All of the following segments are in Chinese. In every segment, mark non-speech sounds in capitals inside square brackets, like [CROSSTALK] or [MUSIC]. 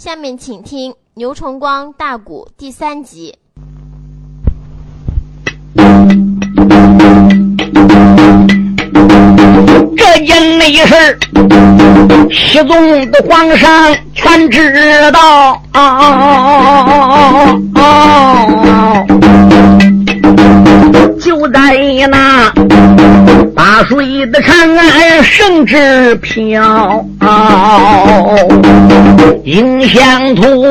下面请听牛崇光大鼓第三集。这件内事儿，西宗的皇上全知道啊。就在那八水的长安圣旨飘，迎香图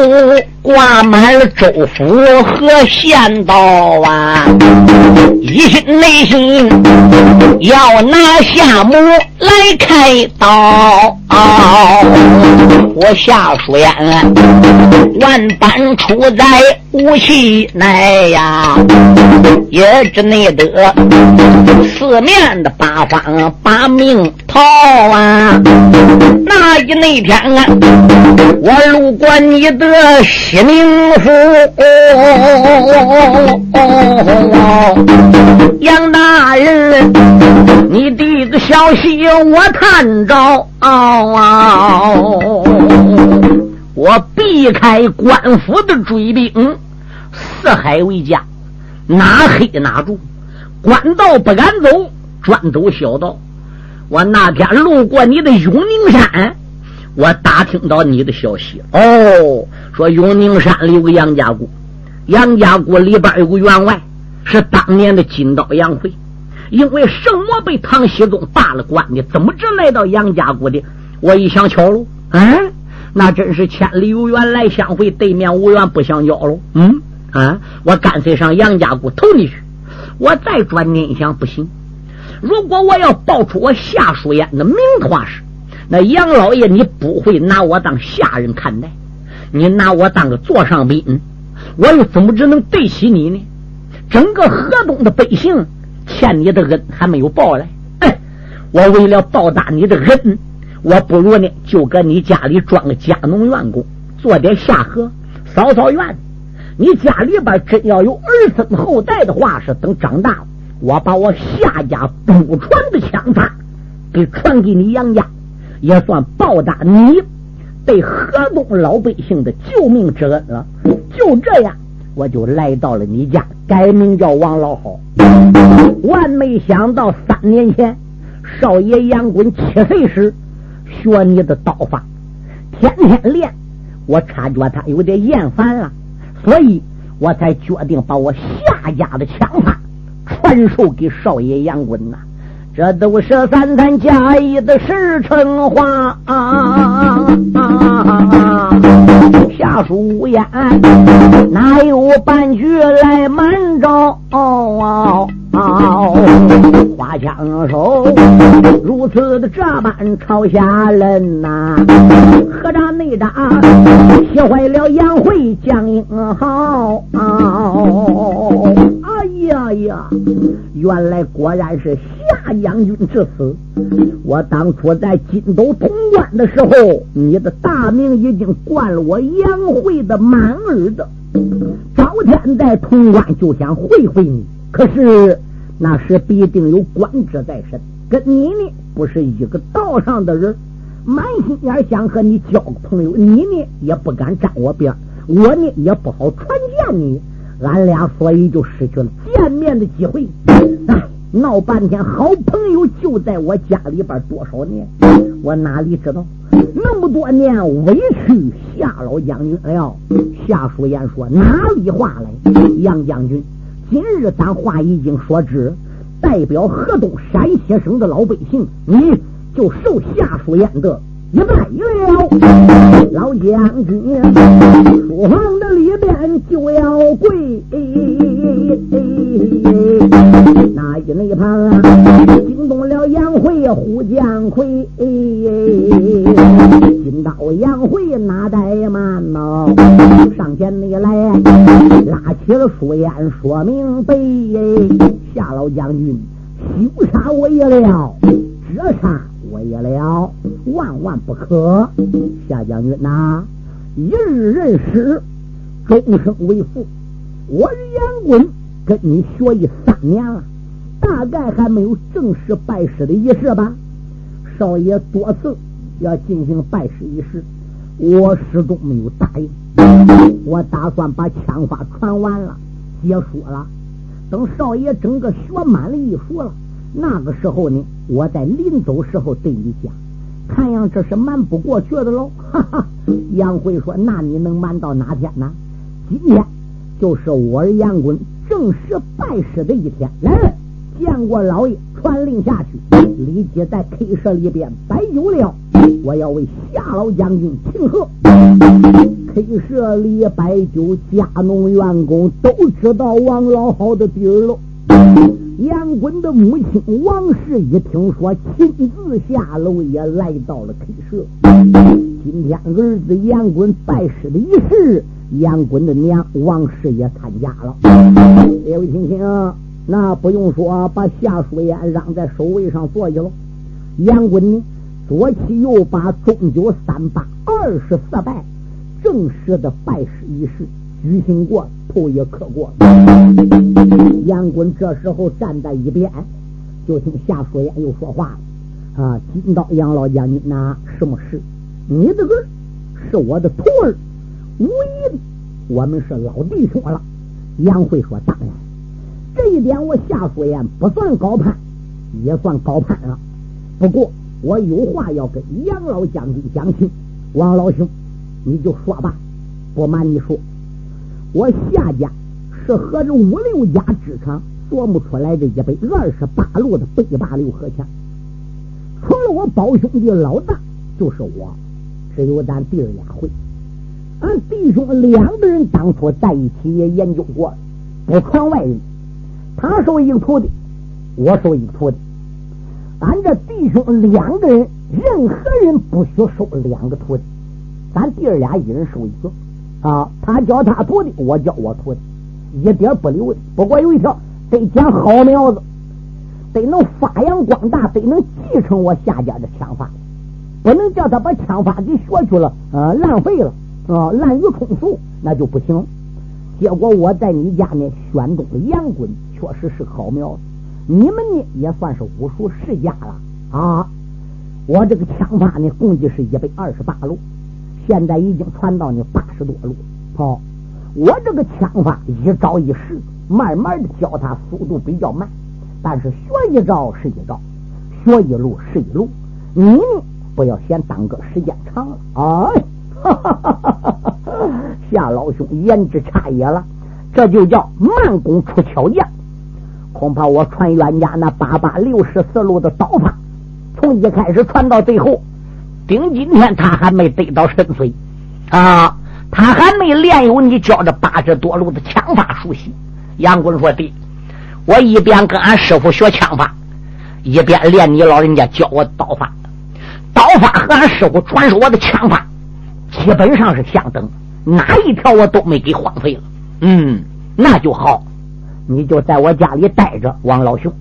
挂满了州府和县道啊，一心内心要拿下母来开刀。我夏书言万般出在武器内呀，也只内得四面的八方把命逃啊！那一那天啊，我路过你的西宁府，杨大人，你的个消息我探着。我避开官府的追兵，四海为家，哪黑哪住，官道不敢走，专走小道。我那天路过你的永宁山，我打听到你的消息。哦，说永宁山里有个杨家谷，杨家谷里边有个员外，是当年的金刀杨辉。因为圣魔被唐熙宗罢了官的，怎么着来到杨家谷的？我一想巧了，嗯，那真是千里有缘来相会，对面无缘不相交喽。嗯啊，我干脆上杨家谷投你去。我再转念一想，不行，如果我要报出我夏书燕的名话是，那杨老爷你不会拿我当下人看待，你拿我当个座上宾，我又怎么只能对起你呢？整个河东的百姓。欠你的恩还没有报来，哎，我为了报答你的恩，我不如呢就搁你家里装个家农员工，做点下河，扫扫院。你家里边真要有儿孙后代的话，是等长大了，我把我夏家不传的枪法给传给你杨家，也算报答你对河东老百姓的救命之恩了。就这样。我就来到了你家，改名叫王老好。万没想到，三年前少爷杨滚七岁时学你的刀法，天天练，我察觉他有点厌烦了，所以我才决定把我夏家的枪法传授给少爷杨滚呐。这都是三三加一的实诚话。下属无言，哪有半句来瞒着？哦哦哦花枪手如此的这般朝下人呐，何战内战，气坏了杨慧江英豪。哎哎呀呀，原来果然是夏将军之死。我当初在金斗通关的时候，你的大名已经冠了我杨慧的满耳的。早天在潼关就想会会你，可是。那时必定有官职在身，跟你呢不是一个道上的人，满心眼想和你交个朋友，你呢也不敢沾我边，我呢也不好传见你，俺俩所以就失去了见面的机会。哎，闹半天，好朋友就在我家里边多少年，我哪里知道那么多年委屈夏老将军了？夏书言说哪里话来？杨将军。今日咱话已经说知，代表河东陕西省的老百姓，你就受夏书燕的一拜了。老将军，书房的里边就要跪。那一那旁惊动了杨慧呼将魁，金刀杨慧哪怠慢呐？上前你来，拉起了书烟，说明白。夏老将军，休杀我也了，这杀我也了，万万不可。夏将军呐，一日认师，终生为父。我杨棍跟你学艺三年了。大概还没有正式拜师的仪式吧？少爷多次要进行拜师仪式，我始终没有答应。我打算把枪法传完了，结束了。等少爷整个学满了艺术了，那个时候呢，我在临走时候对你讲，看样这是瞒不过去的喽。哈 [LAUGHS] 哈，杨辉说：“那你能瞒到哪天呢？今天就是我儿杨棍正式拜师的一天。来，见过老爷，传令下去，立即在 K 社里边摆酒了。我要为夏老将军庆贺。K 社里摆酒，家农员工都知道王老好的底儿喽。杨棍的母亲王氏一听说，亲自下楼也来到了 K 社。今天儿子杨棍拜师的仪式，杨棍的娘王氏也参加了。各位听听，那不用说，把夏淑燕让在首位上坐下了。杨棍呢，左起右把，中九三八二十四拜。正式的拜师仪式举行过，头也磕过。杨棍这时候站在一边，就听夏书言又说话了：“啊，金刀杨老将军，那什么事？你这个是我的徒儿，无疑，我们是老弟兄了。”杨慧说：“当然，这一点我夏书言不算高攀，也算高攀了。不过我有话要跟杨老将军讲清，王老兄。”你就说吧，不瞒你说，我夏家是合着五六家之长琢磨出来的一百二十八路的北霸六合枪。除了我宝兄弟老大，就是我，只有咱弟俩会。俺弟兄两个人当初在一起也研究过，不传外人。他收一个徒弟，我收一个徒弟。俺这弟兄两个人，任何人不许收两个徒弟。咱弟儿俩一人收一个，啊，他教他徒弟，我教我徒弟，一点不留。不过有一条，得讲好苗子，得能发扬光大，得能继承我夏家的枪法，不能叫他把枪法给学去了，啊，浪费了，啊，滥竽充数，那就不行。结果我在你家呢选中了杨棍，确实是好苗子。你们呢也算是武术世家了，啊，我这个枪法呢，共计是一百二十八路。现在已经传到你八十多路，好，我这个枪法一招一式，慢慢的教他，速度比较慢，但是学一招是一招，学一路是一路，你呢不要嫌耽搁时间长了，哎，[LAUGHS] 夏老兄言之差也了，这就叫慢工出巧匠，恐怕我传冤家那八八六十四路的刀法，从一开始传到最后。顶今天他还没得到深邃啊，他还没练有你教这八十多路的枪法熟悉。杨棍说：“弟，我一边跟俺师傅学枪法，一边练你老人家教我刀法。刀法和俺师傅传授我的枪法基本上是相等，哪一条我都没给荒废了。嗯，那就好，你就在我家里待着，王老兄。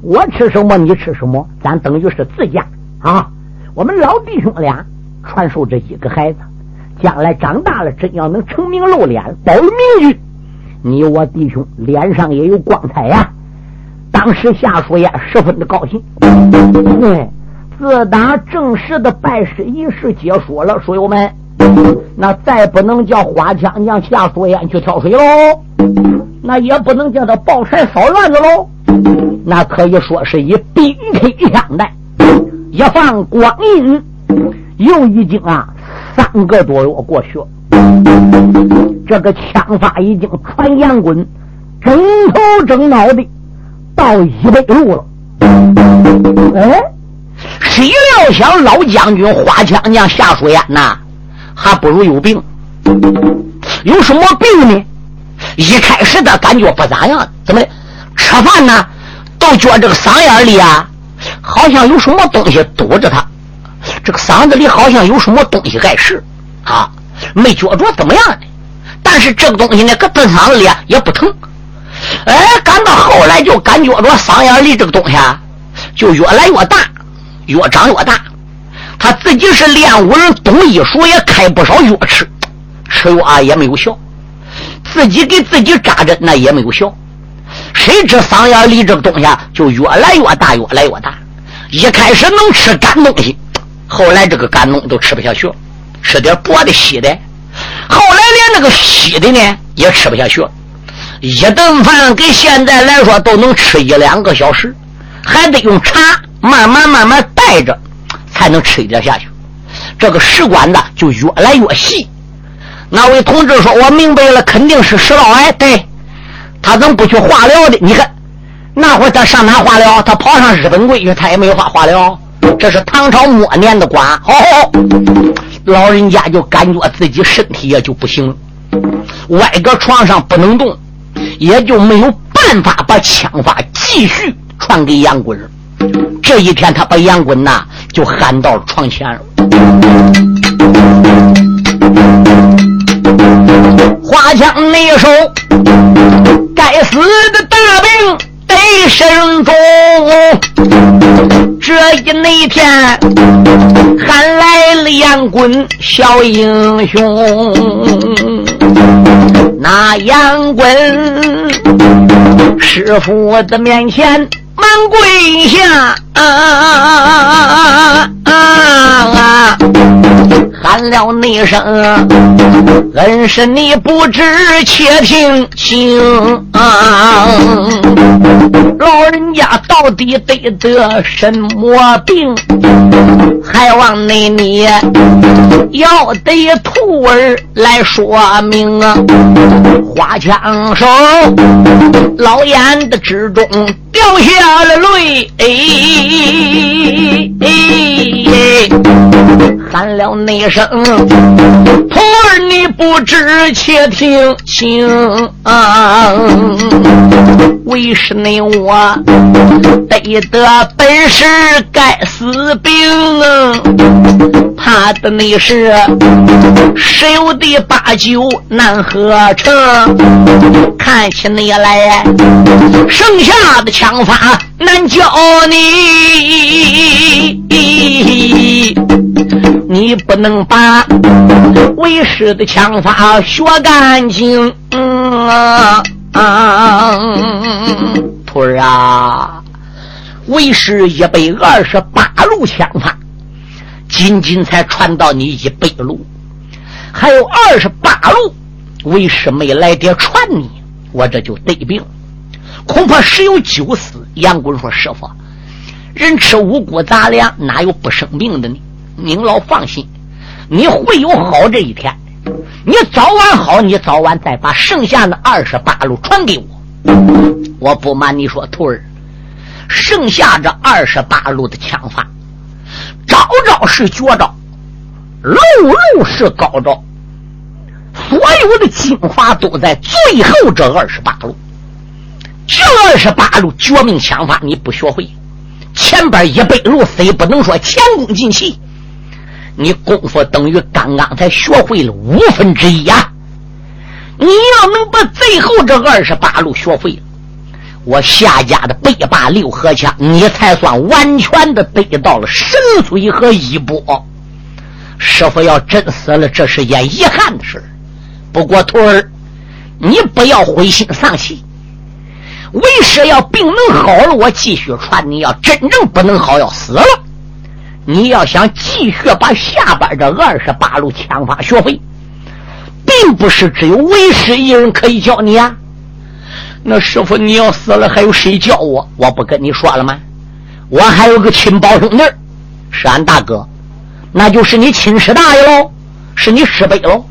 我吃什么你吃什么，咱等于是自家啊。”我们老弟兄俩传授这几个孩子，将来长大了，真要能成名露脸，保了名誉，你我弟兄脸上也有光彩呀！当时夏书燕十分的高兴。对，自打正式的拜师仪式结束了，书友们，那再不能叫花枪将夏书燕去挑水喽，那也不能叫他抱柴烧院子喽，那可以说是以兵推相待。一放光阴，又已经啊三个多月过去了。这个枪法已经传杨棍，整头整脑的到一百路了。哎，谁料想老将军花枪将夏书燕呐，还不如有病。有什么病呢？一开始他感觉不咋样，怎么？吃饭呢，都觉这个嗓眼里啊。好像有什么东西堵着他，这个嗓子里好像有什么东西碍事啊，没觉着怎么样的，但是这个东西呢，搁他嗓子里也不疼。哎，赶到后来就感觉着嗓眼里这个东西啊，就越来越大，越长越大。他自己是练武人，懂医术，也开不少药吃，吃药啊也没有效，自己给自己扎针那也没有效。谁知嗓眼里这个东西啊，就越来越大，越来越大。一开始能吃干东西，后来这个干东都吃不下去，吃点薄的稀的。后来连那个稀的呢也吃不下去。一顿饭跟现在来说都能吃一两个小时，还得用茶慢慢慢慢带着，才能吃一点下去。这个食管子就越来越细。那位同志说：“我明白了，肯定是食道癌。”对，他怎么不去化疗的？你看，那会儿他上哪化疗？他跑上日本去，他也没有化化疗。这是唐朝末年的官。哦，老人家就感觉自己身体也就不行了，歪搁床上不能动，也就没有办法把枪法继续传给杨棍这一天，他把杨棍呐就喊到了床前了。花枪那手，该死的大病得身中。这一那天，喊来了杨棍小英雄。那杨棍师傅的面前忙跪下啊啊啊啊啊。啊啊！喊了那声，恩师你不知，且听清啊。老人家到底得得什么病？还望那你要得徒儿来说明啊！花枪手，老眼的之中掉下了泪。哎喊了那声，徒儿你不知，且听清。为师你我得得本事，该死病，怕的你是十有的八九难合成。看起你来，剩下的枪法难教你，你不能把为师的枪法学干净。啊啊！徒儿啊，为师一百二十八路枪法，仅仅才传到你一百路，还有二十八路，为师没来得传你，我这就得病，恐怕十有九死。杨棍说：“师傅，人吃五谷杂粮，哪有不生病的呢？您老放心，你会有好这一天。”你早晚好，你早晚再把剩下的二十八路传给我。我不瞒你说，徒儿，剩下这二十八路的枪法，招招是绝招，路路是高招，所有的精华都在最后这二十八路。这二十八路绝命枪法你不学会，前边一百路虽不能说前功尽弃。你功夫等于刚刚才学会了五分之一呀！你要能把最后这二十八路学会了，我夏家的北霸六合枪，你才算完全的得到了神髓和衣钵。师傅要真死了，这是件遗憾的事不过徒儿，你不要灰心丧气。为师要病能好了，我继续传；你要真正不能好，要死了。你要想继续把下边这二十八路枪法学会，并不是只有为师一人可以教你啊。那师傅，你要死了，还有谁教我？我不跟你说了吗？我还有个亲胞兄弟，是俺大哥，那就是你亲师大爷喽，是你师伯喽。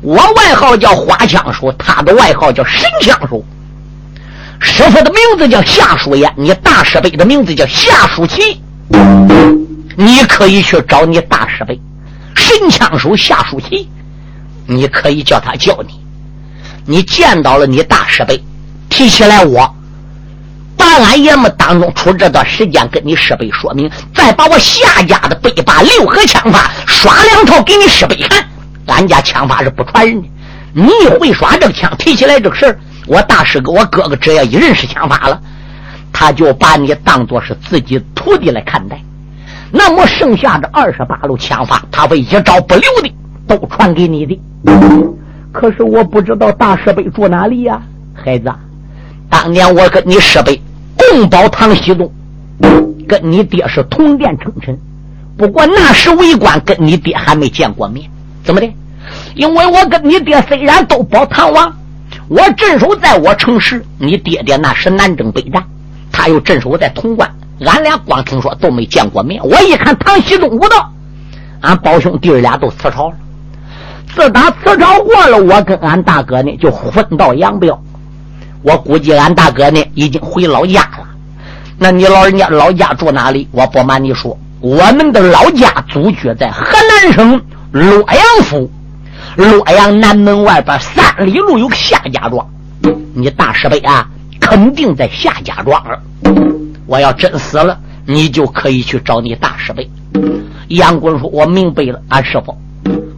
我外号叫花枪手，他的外号叫神枪手。师傅的名字叫夏书言，你大师伯的名字叫夏叔奇。你可以去找你大师辈神枪手夏书奇，你可以叫他教你。你见到了你大师辈，提起来我，把俺爷们当中出这段时间跟你师辈说明，再把我夏家的北把六合枪法耍两套给你师辈看。俺家枪法是不传人的，你会耍这个枪，提起来这个事儿，我大师哥我哥哥只要一认识枪法了，他就把你当做是自己徒弟来看待。那么剩下的二十八路枪法，他会一招不留的都传给你的。可是我不知道大师辈住哪里呀，孩子。当年我跟你师辈共保唐西洞，跟你爹是同殿称臣。不过那时为官，跟你爹还没见过面。怎么的？因为我跟你爹虽然都保唐王，我镇守在我城市，你爹爹那是南征北战，他又镇守在潼关，俺俩光听说都没见过面。我一看唐僖宗无道，俺胞兄弟俩都辞朝了。自打辞朝过了，我跟俺大哥呢就分道扬镳。我估计俺大哥呢已经回老家了。那你老人家老家住哪里？我不瞒你说，我们的老家祖居在河南省洛阳府。洛阳南门外边三里路有个夏家庄，你大师辈啊，肯定在夏家庄儿。我要真死了，你就可以去找你大师辈。杨棍说：“我明白了，俺师傅。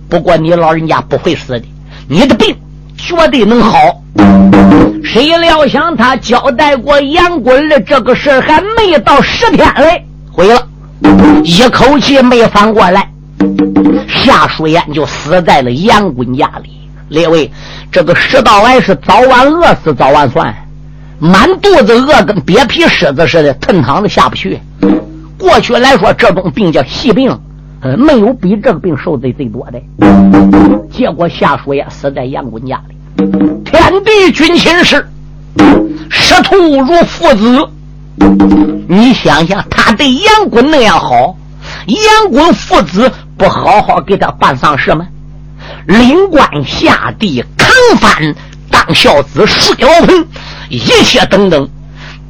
不过你老人家不会死的，你的病绝对能好。”谁料想他交代过杨棍的这个事还没到十天嘞，毁了，一口气没翻过来。夏淑燕就死在了杨棍家里。列位，这个食道癌是早晚饿死早晚算，满肚子饿跟瘪皮狮子似的，腾躺着下不去。过去来说，这种病叫细病，呃没有比这个病受罪最多的。结果下属也死在杨棍家里，天地君亲事，师徒如父子。你想想，他对杨棍那样好，杨棍父子。不好好给他办丧事吗？领官下地扛幡当孝子睡老坟，一切等等，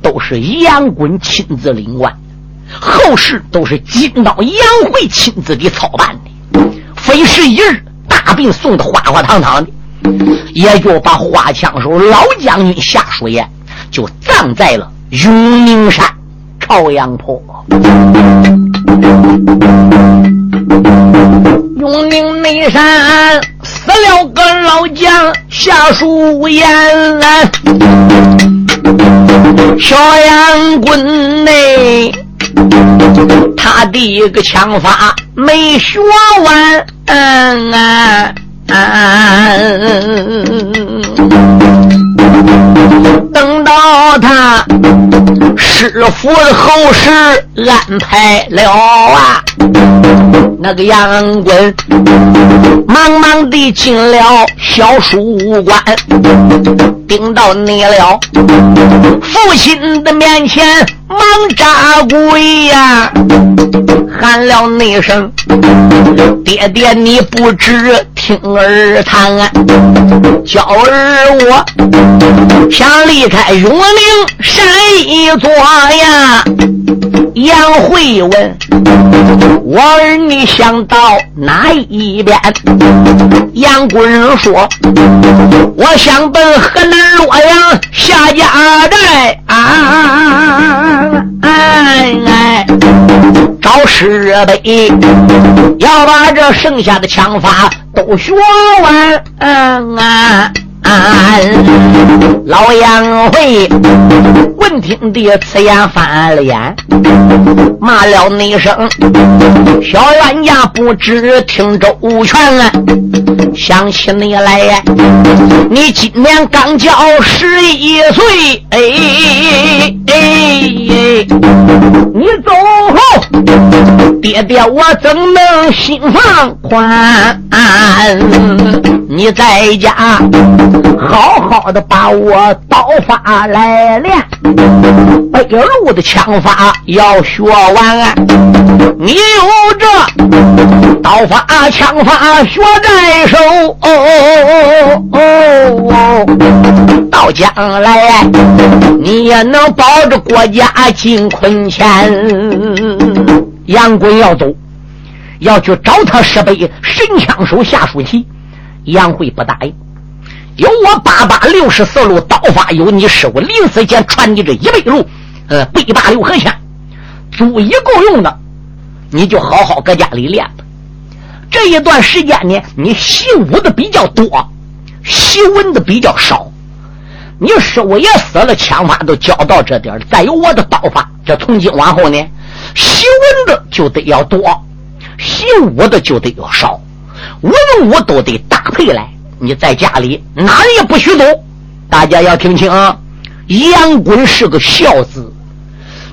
都是杨滚亲自领官，后事都是金刀杨慧亲自给操办的。非是一日，大病送的花花堂堂的，也就把花枪手老将军夏书言就葬在了永宁山朝阳坡。永宁内山死了个老将夏书言，小杨棍内，他的一个枪法没学完。等他师傅的后事安排了啊，那个杨棍忙忙地进了小书馆，盯到你了，父亲的面前忙扎跪呀，喊了那声：“爹爹，你不知听儿谈，娇儿我想离开永宁山一座呀。”杨慧问：“我儿你想到哪一边？”杨贵人说：“我想奔河南洛阳下家寨啊！哎哎，找师辈，要把这剩下的枪法都学完啊！”老杨会闻听的此言翻了眼，骂了你一声：“小冤家不知听周全啊！想起你来，你今年刚交十一岁，哎哎哎！你走后，爹爹我怎能心放宽？你在家。”好好的把我刀法来练，北路的枪法要学完。你有这刀法枪法学在手，哦哦哦到将来你也能保着国家进坤钱。杨贵要走，要去找他师辈神枪手夏书奇，杨贵不答应。有我八八六十四路刀法，有你师傅临死前传你这一百路，呃，背八六合枪，足以够用的，你就好好搁家里练吧。这一段时间呢，你习武的比较多，习文的比较少。你师傅也死了，枪法都教到这点再有我的刀法，这从今往后呢，习文的就得要多，习武的就得要少，文武都得搭配来。你在家里哪也不许走，大家要听清啊！杨棍是个孝子，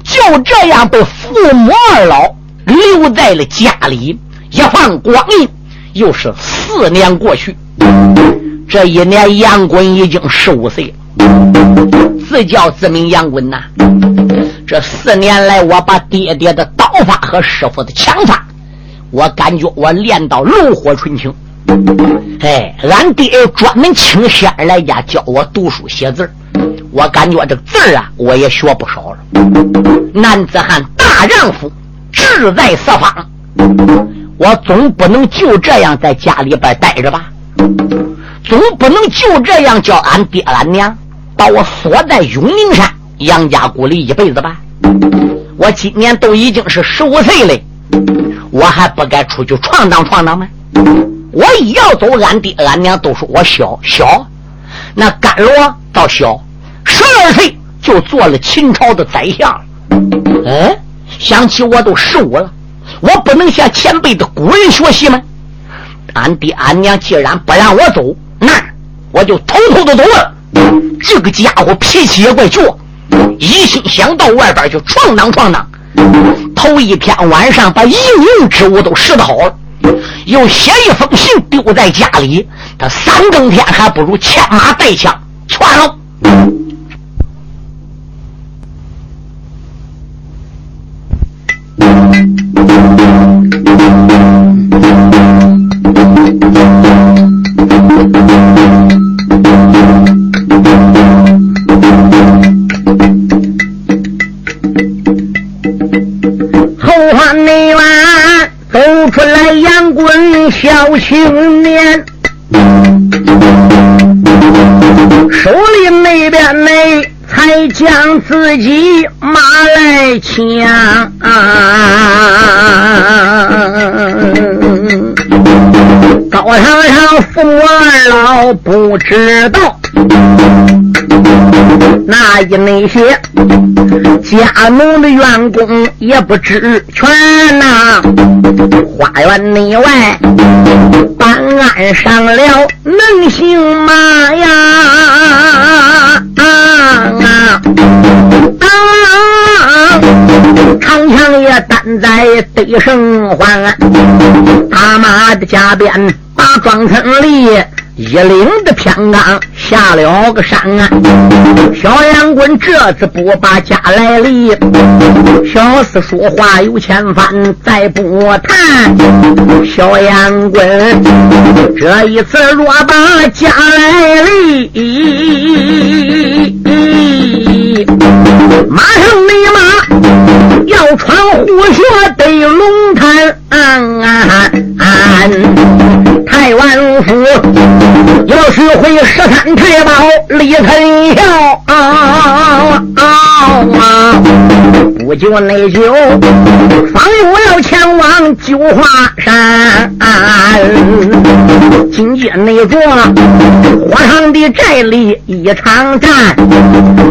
就这样被父母二老留在了家里，一放光阴，又是四年过去，这一年杨滚已经十五岁了，自叫自名杨滚呐。这四年来，我把爹爹的刀法和师傅的枪法，我感觉我练到炉火纯青。哎，俺爹专门请仙儿来家教我读书写字我感觉这个字啊，我也学不少了。男子汉大丈夫，志在四方。我总不能就这样在家里边待着吧？总不能就这样叫俺爹俺娘把我锁在永宁山杨家谷里一辈子吧？我今年都已经是十五岁了，我还不该出去闯荡闯荡吗？我一要走，俺爹俺娘都说我小小。那甘罗倒小，十二岁就做了秦朝的宰相。嗯，想起我都十五了，我不能向前辈的古人学习吗？俺爹俺娘既然不让我走，那我就偷偷的走了。这个家伙脾气也怪倔，一心想到外边去闯荡闯荡。头一天晚上把应用之物都拾掇好了。又写一封信丢在家里，他三更天还不如牵马带枪全了。小青年，手里那边呢，才将自己马来抢。高堂上父母二老不知道。那一那些家奴的员工也不知全呐，花园内外办案上了能行吗呀？啊啊！啊长枪也担在背上还，大马的加鞭把庄村里。一领的偏刚下了个山啊！小杨棍这次不把家来离，小厮说话有千番，再不谈。小杨棍这一次若把家来离，马上立马要穿虎穴得龙潭。太王府要是回十三太保李存孝啊啊啊！不久内就方又要前往九华山，今夜内着火上的寨里一场战，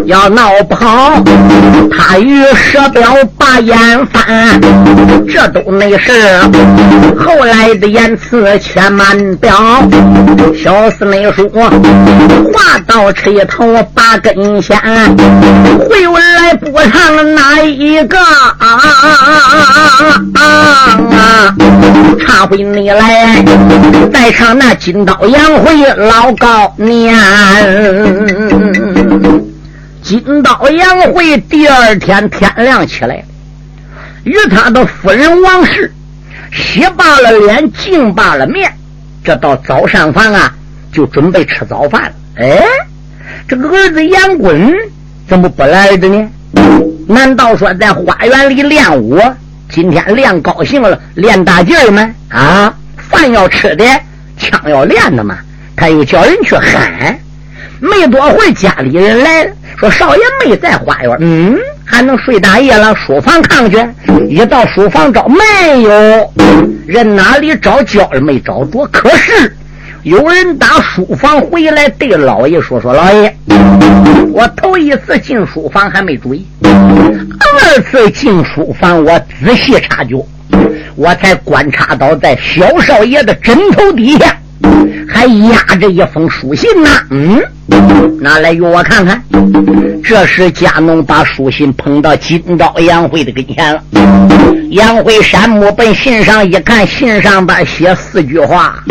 要闹不好，他与蛇彪把眼翻，这都没事。后来的言辞千万表，小厮没说，话到车头把根线，回文来补上哪一一个啊啊啊！唱回你来，再唱那金刀杨回老高年，金刀杨回第二天天亮起来，与他的夫人王氏。洗罢了脸，净罢了面，这到早上房啊，就准备吃早饭。哎，这个儿子杨棍怎么不来的呢？难道说在花园里练武？今天练高兴了，练大劲儿吗？啊，饭要吃的，枪要练的嘛。他又叫人去喊。没多会家里人来了，说少爷没在花园。嗯。还能睡大夜了？书房看去，一到书房找没有人，哪里找焦没找着。可是有人打书房回来，对老爷说：“说老爷，我头一次进书房还没注意，二次进书房我仔细察觉，我才观察到在小少爷的枕头底下还压着一封书信呢。嗯，拿来与我看看。”这时贾农把书信捧到金刀杨慧的跟前了。杨慧山木本信上一看，信上边写四句话，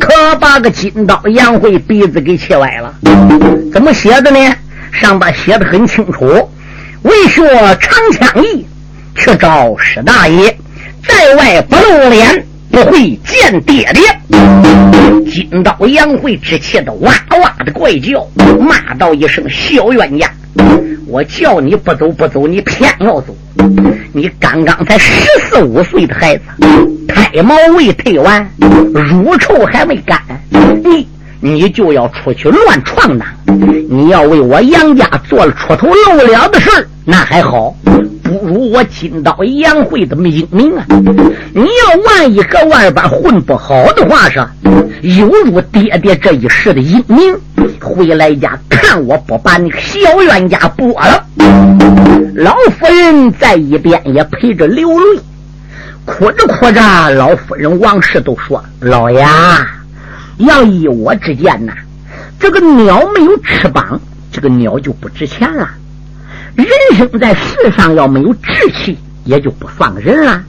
可把个金刀杨慧鼻子给气歪了。怎么写的呢？上边写的很清楚：为学长枪艺，去找史大爷，在外不露脸。不会见爹爹！金刀杨慧只气得哇哇的怪叫，骂道一声：“小冤家！我叫你不走不走，你偏要走！你刚刚才十四五岁的孩子，胎毛未退完，乳臭还没干，你你就要出去乱闯荡！你要为我杨家做了出头露脸的事，那还好。”不如我金刀杨慧的英名啊！你要万一搁外边混不好的话，是有辱爹爹这一世的英名。回来家看我不把你小冤家剥了！老夫人在一边也陪着流泪，哭着哭着，老夫人王氏都说：“老爷，要依我之见呐，这个鸟没有翅膀，这个鸟就不值钱了。”人生在世上要没有志气，也就不算个人了。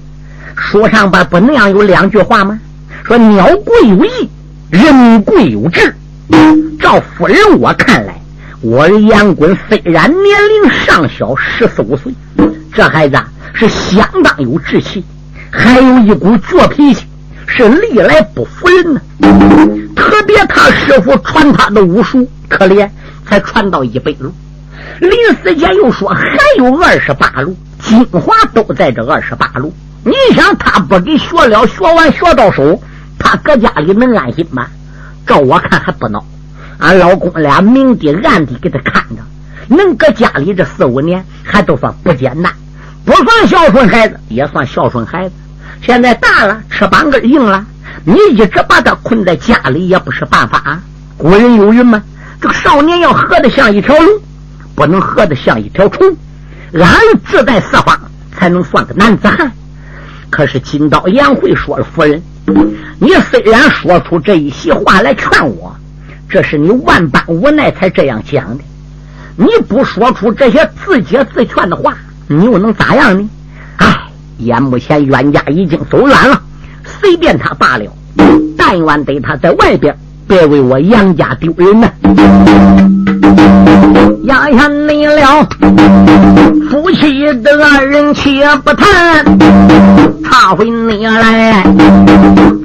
书上边不那样有两句话吗？说鸟贵有义，人贵有志。照夫人我看来，我儿杨坤虽然年龄尚小，十四五岁，这孩子是相当有志气，还有一股倔脾气，是历来不服人呢。特别他师傅传他的武术，可怜才传到一辈路。林四杰又说：“还有二十八路，精华都在这二十八路。你想他不给学了，学完学到手，他搁家里能安心吗？照我看还不孬。俺老公俩明的暗的给他看着，能搁家里这四五年，还都算不简单，不算孝顺孩子，也算孝顺孩子。现在大了，翅膀根硬了，你一直把他困在家里也不是办法啊。古人有云吗？这个少年要活得像一条龙。”不能活得像一条虫，俺志在四方，才能算个男子汉。可是金刀杨慧说了：“夫人，你虽然说出这一席话来劝我，这是你万般无奈才这样讲的。你不说出这些自解自劝的话，你又能咋样呢？唉，眼目前冤家已经走远了，随便他罢了。但愿得他在外边，别为我杨家丢人呢。”压下你了，夫妻的二人且不谈，他回你来，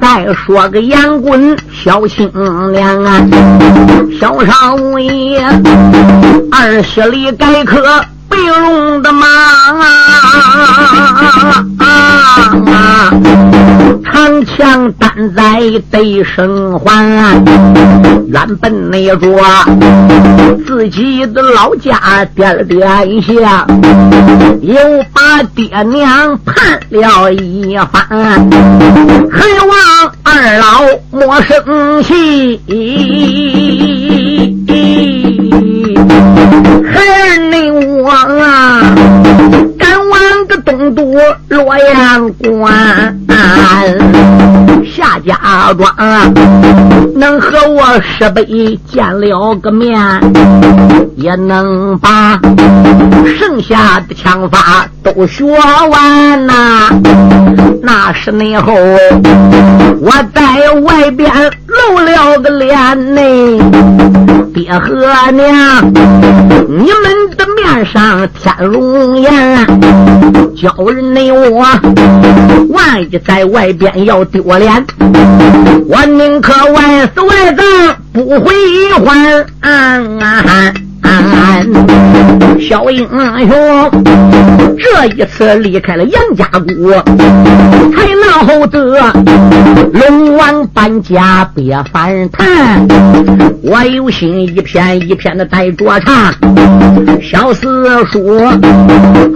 再说个杨棍小青年啊，小少爷，二十里改可。飞龙的马啊，长枪担在得生还，原本那着自己的老家点点下，又把爹娘盼了一番，还望二老莫生气。孩儿，你王啊，赶往个东都洛阳关，下家庄，能和我师辈见了个面，也能把剩下的枪法都学完呐。那是那后，我在外边露了个脸呢。爹和娘，你们的面上添容颜，叫人的我万一在外边要丢脸，我宁可外死外葬，不回还。小英雄这一次离开了杨家谷，才闹得龙王搬家别反弹。我有心一片一片的带着唱，小四叔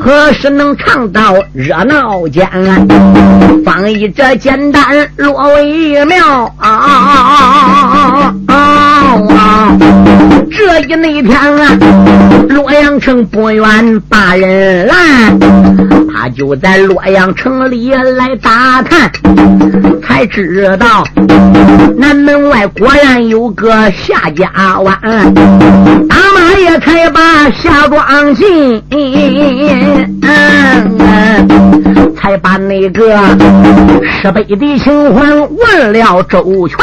何时能唱到热闹间？放一这简单落为妙啊！啊啊这一那天啊，洛阳城不远把人拦，他就在洛阳城里来打探，才知道南门外果然有个夏家湾，大马也才把夏庄进。才把那个十倍的情况问了周全，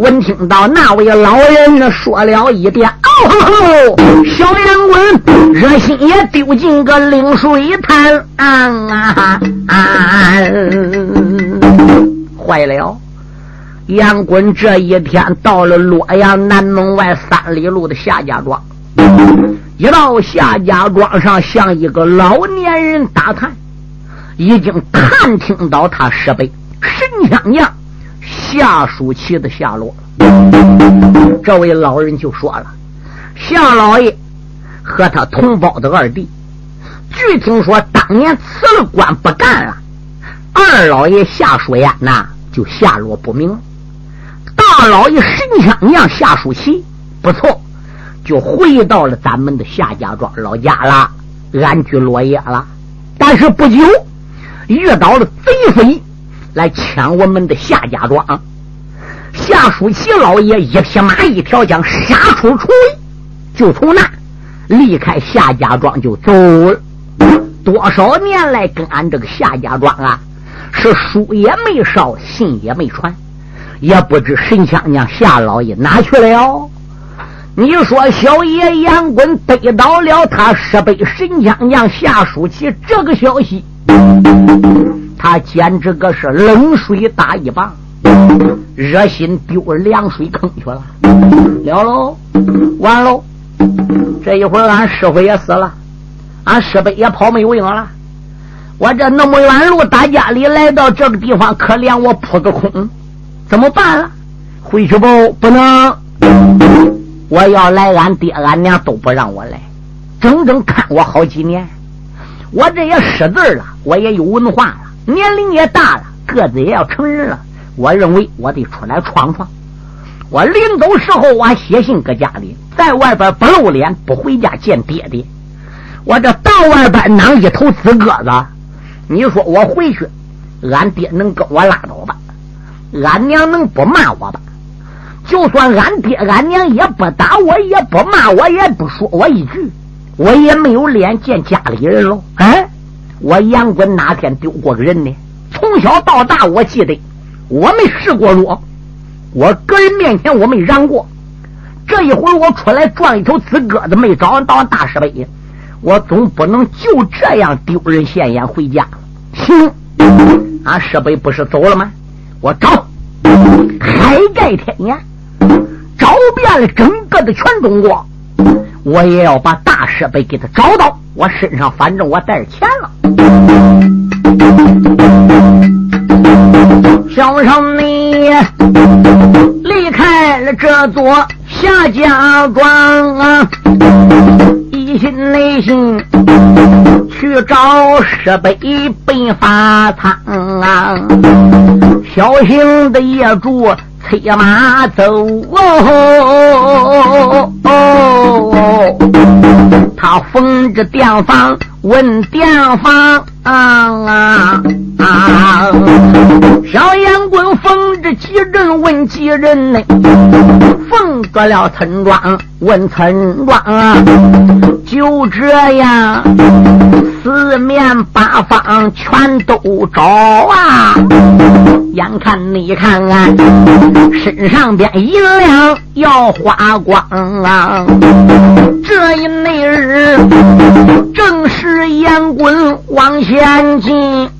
闻听到那位老人说了一遍，哦吼吼，小杨棍热心也丢进个冷水潭，啊啊！坏了，杨棍这一天到了洛阳南门外三里路的夏家庄，一到夏家庄上，向一个老年人打探。已经探听到他设备神枪娘夏淑琪的下落了。这位老人就说了：“夏老爷和他同胞的二弟，据听说当年辞了官不干了。二老爷夏淑燕呐，就下落不明。大老爷神枪娘夏淑琪不错，就回到了咱们的夏家庄老家了，安居乐业了。但是不久。”遇到了贼匪来抢我们的夏家庄，夏书奇老爷一匹马一条枪杀出重围，就从那离开夏家庄就走了。多少年来跟俺这个夏家庄啊，是书也没捎，信也没传，也不知神枪娘夏老爷哪去了。你说小爷杨棍得到了他十倍神枪娘夏书奇这个消息。他简直个是冷水打一棒，热心丢凉水坑去了。了喽，完喽！这一会儿俺师傅也死了，俺师伯也跑没有影了。我这那么远路打家里来到这个地方，可怜我扑个空，怎么办了？回去不？不能！我要来，俺爹俺娘都不让我来，整整看我好几年。我这也识字了，我也有文化了，年龄也大了，个子也要成人了。我认为我得出来闯闯。我临走时候，我还写信搁家里，在外边不露脸，不回家见爹爹。我这到外边囊一头紫鸽子，你说我回去，俺爹能跟我拉倒吧？俺娘能不骂我吧？就算俺爹俺娘也不打我，也不骂我，也不说我一句。我也没有脸见家里人喽。哎，我杨棍哪天丢过个人呢？从小到大，我记得我没试过弱，我个人面前我没让过。这一回我出来撞一头紫鸽子，没找到大师杯，我总不能就这样丢人现眼回家。行，俺师杯不是走了吗？我找海盖天涯，找遍了整个的全中国。我也要把大设备给他找到，我身上反正我带着钱了。小生你离开了这座夏家庄啊，一心内心去找设备被发仓啊，小心的业主。催马走哦,哦,哦,哦，他封着店房问店房啊啊啊！小烟棍封着几人问几人呢？封着了村庄问村庄啊！就这样，四面八方全都找啊！眼看你看看，身上边银两要花光啊！这一那日，正是烟棍往前进，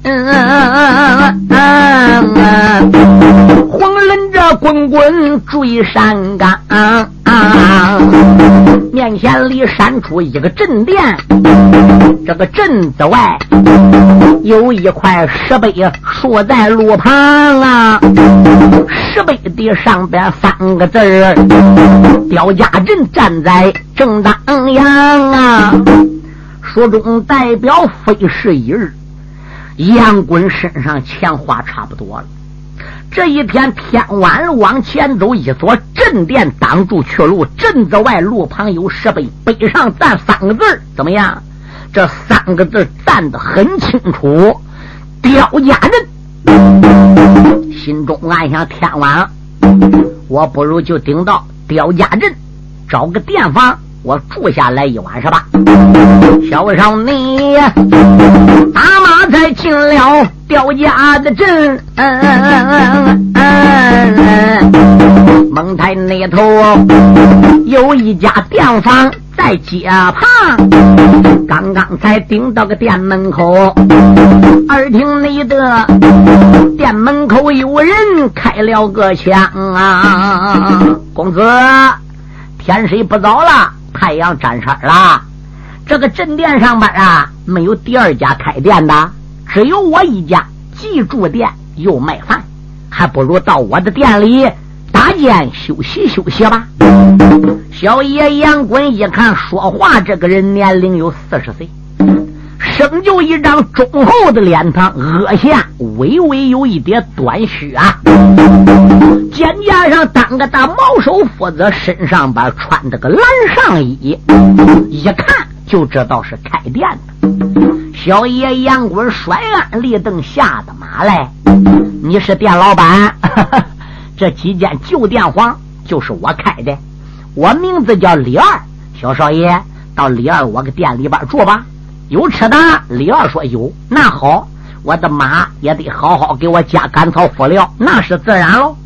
黄人这滚滚追山岗。面前里闪出一个阵殿，这个阵子外有一块石碑竖在路旁啊，石碑的上边三个字儿：刁家人站在正当阳啊。书中代表非是一日，杨棍身上钱花差不多了。这一天天晚，往前走，一座镇殿挡住去路。镇子外路旁有石碑，碑上站三个字怎么样？这三个字站得很清楚：刁家镇。心中暗想：天晚了，我不如就顶到刁家镇，找个店房。我住下来一晚上吧。小少你打马才进了刁家的镇，蒙台那头有一家店房在街旁，刚刚才顶到个店门口，耳听你的店门口有人开了个枪啊，公子，天色不早了。太阳沾色了，这个镇店上边啊，没有第二家开店的，只有我一家，既住店又卖饭，还不如到我的店里打间休息休息吧。小爷杨滚一看，说话这个人年龄有四十岁。生就一张忠厚的脸庞，额下微微有一点短须啊，肩胛上当个大毛手斧子，身上边穿着个蓝上衣，一看就知道是开店的。小爷杨棍摔鞍立凳下的马来，你是店老板？[LAUGHS] 这几间旧店房就是我开的，我名字叫李二。小少爷到李二我个店里边住吧。有吃的，李二说有，那好，我的马也得好好给我加甘草辅料，那是自然喽。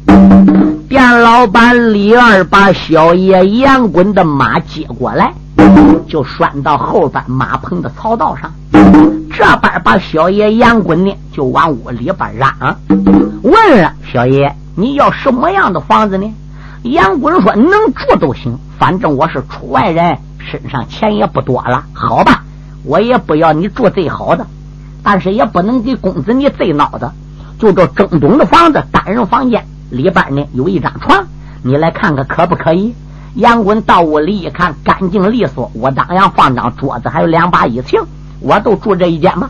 店老板李二把小爷杨滚的马接过来，就拴到后边马棚的槽道上。这边把小爷杨滚呢，就往屋里边嚷，问了小爷你要什么样的房子呢？杨滚说能住都行，反正我是出外人，身上钱也不多了，好吧。我也不要你住最好的，但是也不能给公子你最孬的。就这正东的房子，单人房间里边呢有一张床，你来看看可不可以？杨棍到屋里一看，干净利索，我当然放张桌子，还有两把椅子，我都住这一间吧。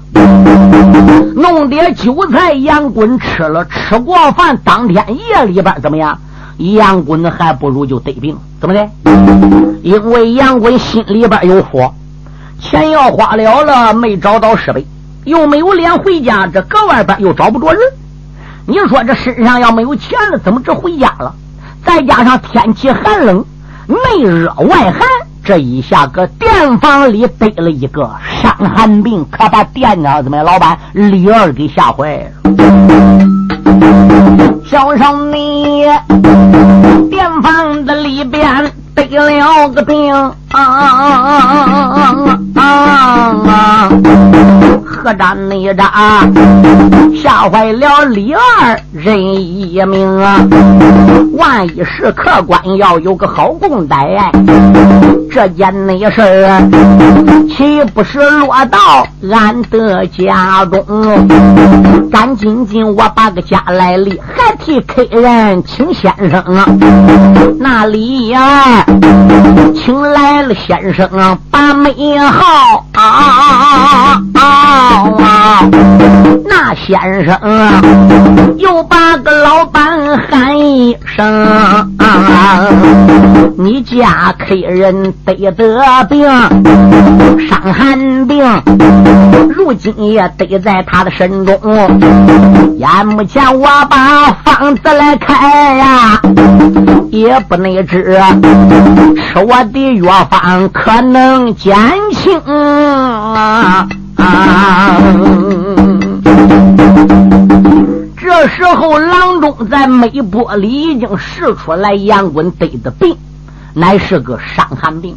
弄点酒菜，杨棍吃了，吃过饭，当天夜里边怎么样？杨棍还不如就得病，怎么的？因为杨棍心里边有火。钱要花了了，没找到设备，又没有脸回家，这搁外边又找不着人。你说这身上要没有钱了，怎么这回家了？再加上天气寒冷，没惹外寒，这一下搁店房里得了一个伤寒病，可把店长怎么老板李二给吓坏了。小少你，店房子里边。得了个病啊！何战内战，吓坏了李二人一命啊！万一是客官要有个好公歹，这件内事岂不是落到俺的家中？赶紧紧，我把个家来立，还替客人请先生啊！那里呀，请来了先生啊把美好啊啊啊！那先生啊又把个老板喊一声啊：“你家客人得得病，伤寒病，如今也得在他的身中。眼目前我把方子来开呀，也不能治，吃我的药方可能减轻啊。”啊！这时候，郎中在眉波里已经试出来杨棍得的病，乃是个伤寒病。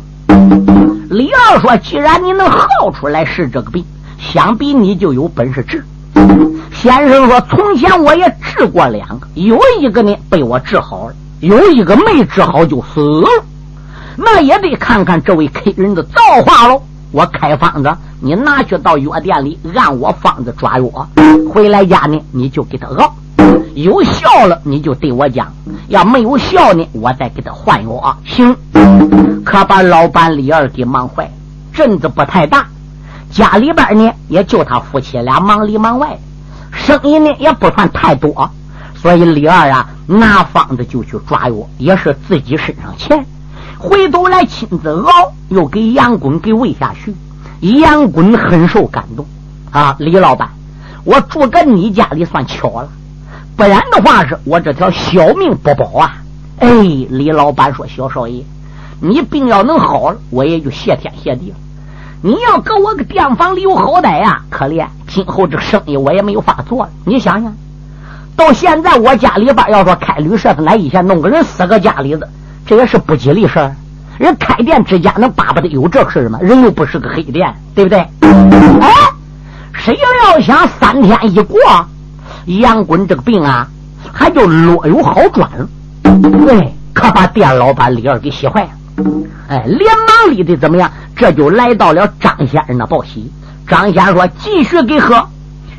李二说：“既然你能号出来是这个病，想必你就有本事治。”先生说：“从前我也治过两个，有一个呢被我治好了，有一个没治好就死了。那也得看看这位客人的造化喽。”我开方子，你拿去到药店里按我方子抓药，回来家呢你就给他熬，有效了你就对我讲，要没有效呢我再给他换药啊。行，可把老板李二给忙坏，镇子不太大，家里边呢也就他夫妻俩忙里忙外，生意呢也不算太多，所以李二啊，拿方子就去抓药，也是自己身上钱。回头来亲自熬，又给杨滚给喂下去。杨滚很受感动啊！李老板，我住个你家里算巧了，不然的话是我这条小命不保啊！哎，李老板说：“小少爷，你病要能好了，我也就谢天谢地了。你要搁我个店房里有好歹呀，可怜今后这个生意我也没有法做了。你想想，到现在我家里边要说开旅社的，来以前弄个人死个家里子。”这也是不吉利事儿，人开店之家能巴不得有这事儿吗？人又不是个黑店，对不对？哎，谁要想三天一过，杨滚这个病啊，还就略有好转了。对，可把店老板李二给气坏了。哎，连忙里的怎么样？这就来到了张先生那报喜。张先生说：“继续给喝，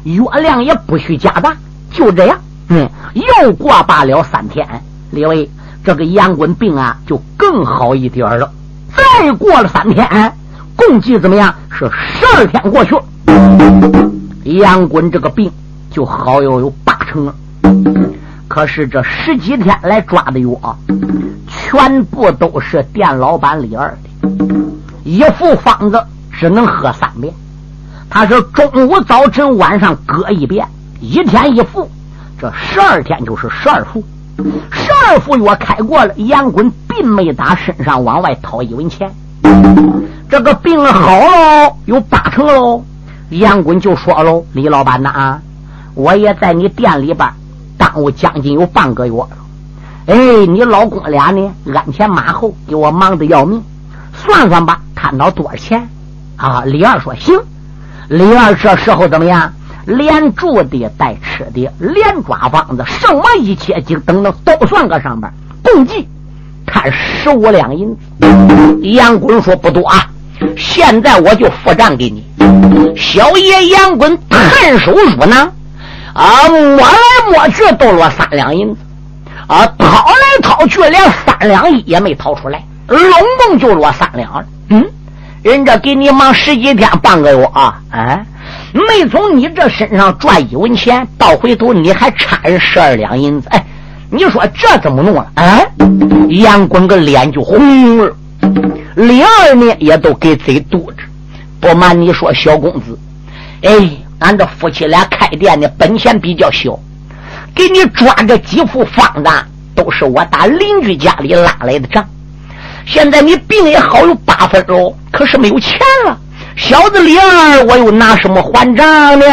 药量也不许加大，就这样。”嗯，又过罢了三天，李伟。这个杨滚病啊，就更好一点了。再过了三天，共计怎么样？是十二天过去，杨滚这个病就好要有八成了。可是这十几天来抓的药，全部都是店老板李二的。一副方子只能喝三遍，他是中午、早晨、晚上各一遍，一天一副，这十二天就是十二副。十二副药开过了，杨滚并没打身上往外掏一文钱。这个病好喽，有八成喽。杨滚就说喽：“李老板呐，啊，我也在你店里边耽误将近有半个月了。哎，你老公俩呢，鞍前马后，给我忙得要命。算算吧，摊到多少钱？啊？”李二说：“行。”李二这时候怎么样？连住的带吃的，连抓房子，什么一切就等等都算个上边，共计摊十五两银子。杨滚说不多啊，现在我就付账给你。小爷杨滚探手入囊，啊，摸来摸去都落三两银子，啊，掏来掏去连三两一也没掏出来，拢共就落三两。嗯，人家给你忙十几天半个月啊，啊。没从你这身上赚一文钱，到回头你还差人十二两银子。哎，你说这怎么弄啊？啊，杨滚个脸就红了，李二呢也都给嘴嘟着。不瞒你说，小公子，哎，俺这夫妻俩开店的本钱比较小，给你抓这几副方子，都是我打邻居家里拉来的账。现在你病也好有八分喽，可是没有钱了。小子李二，我又拿什么还账呢？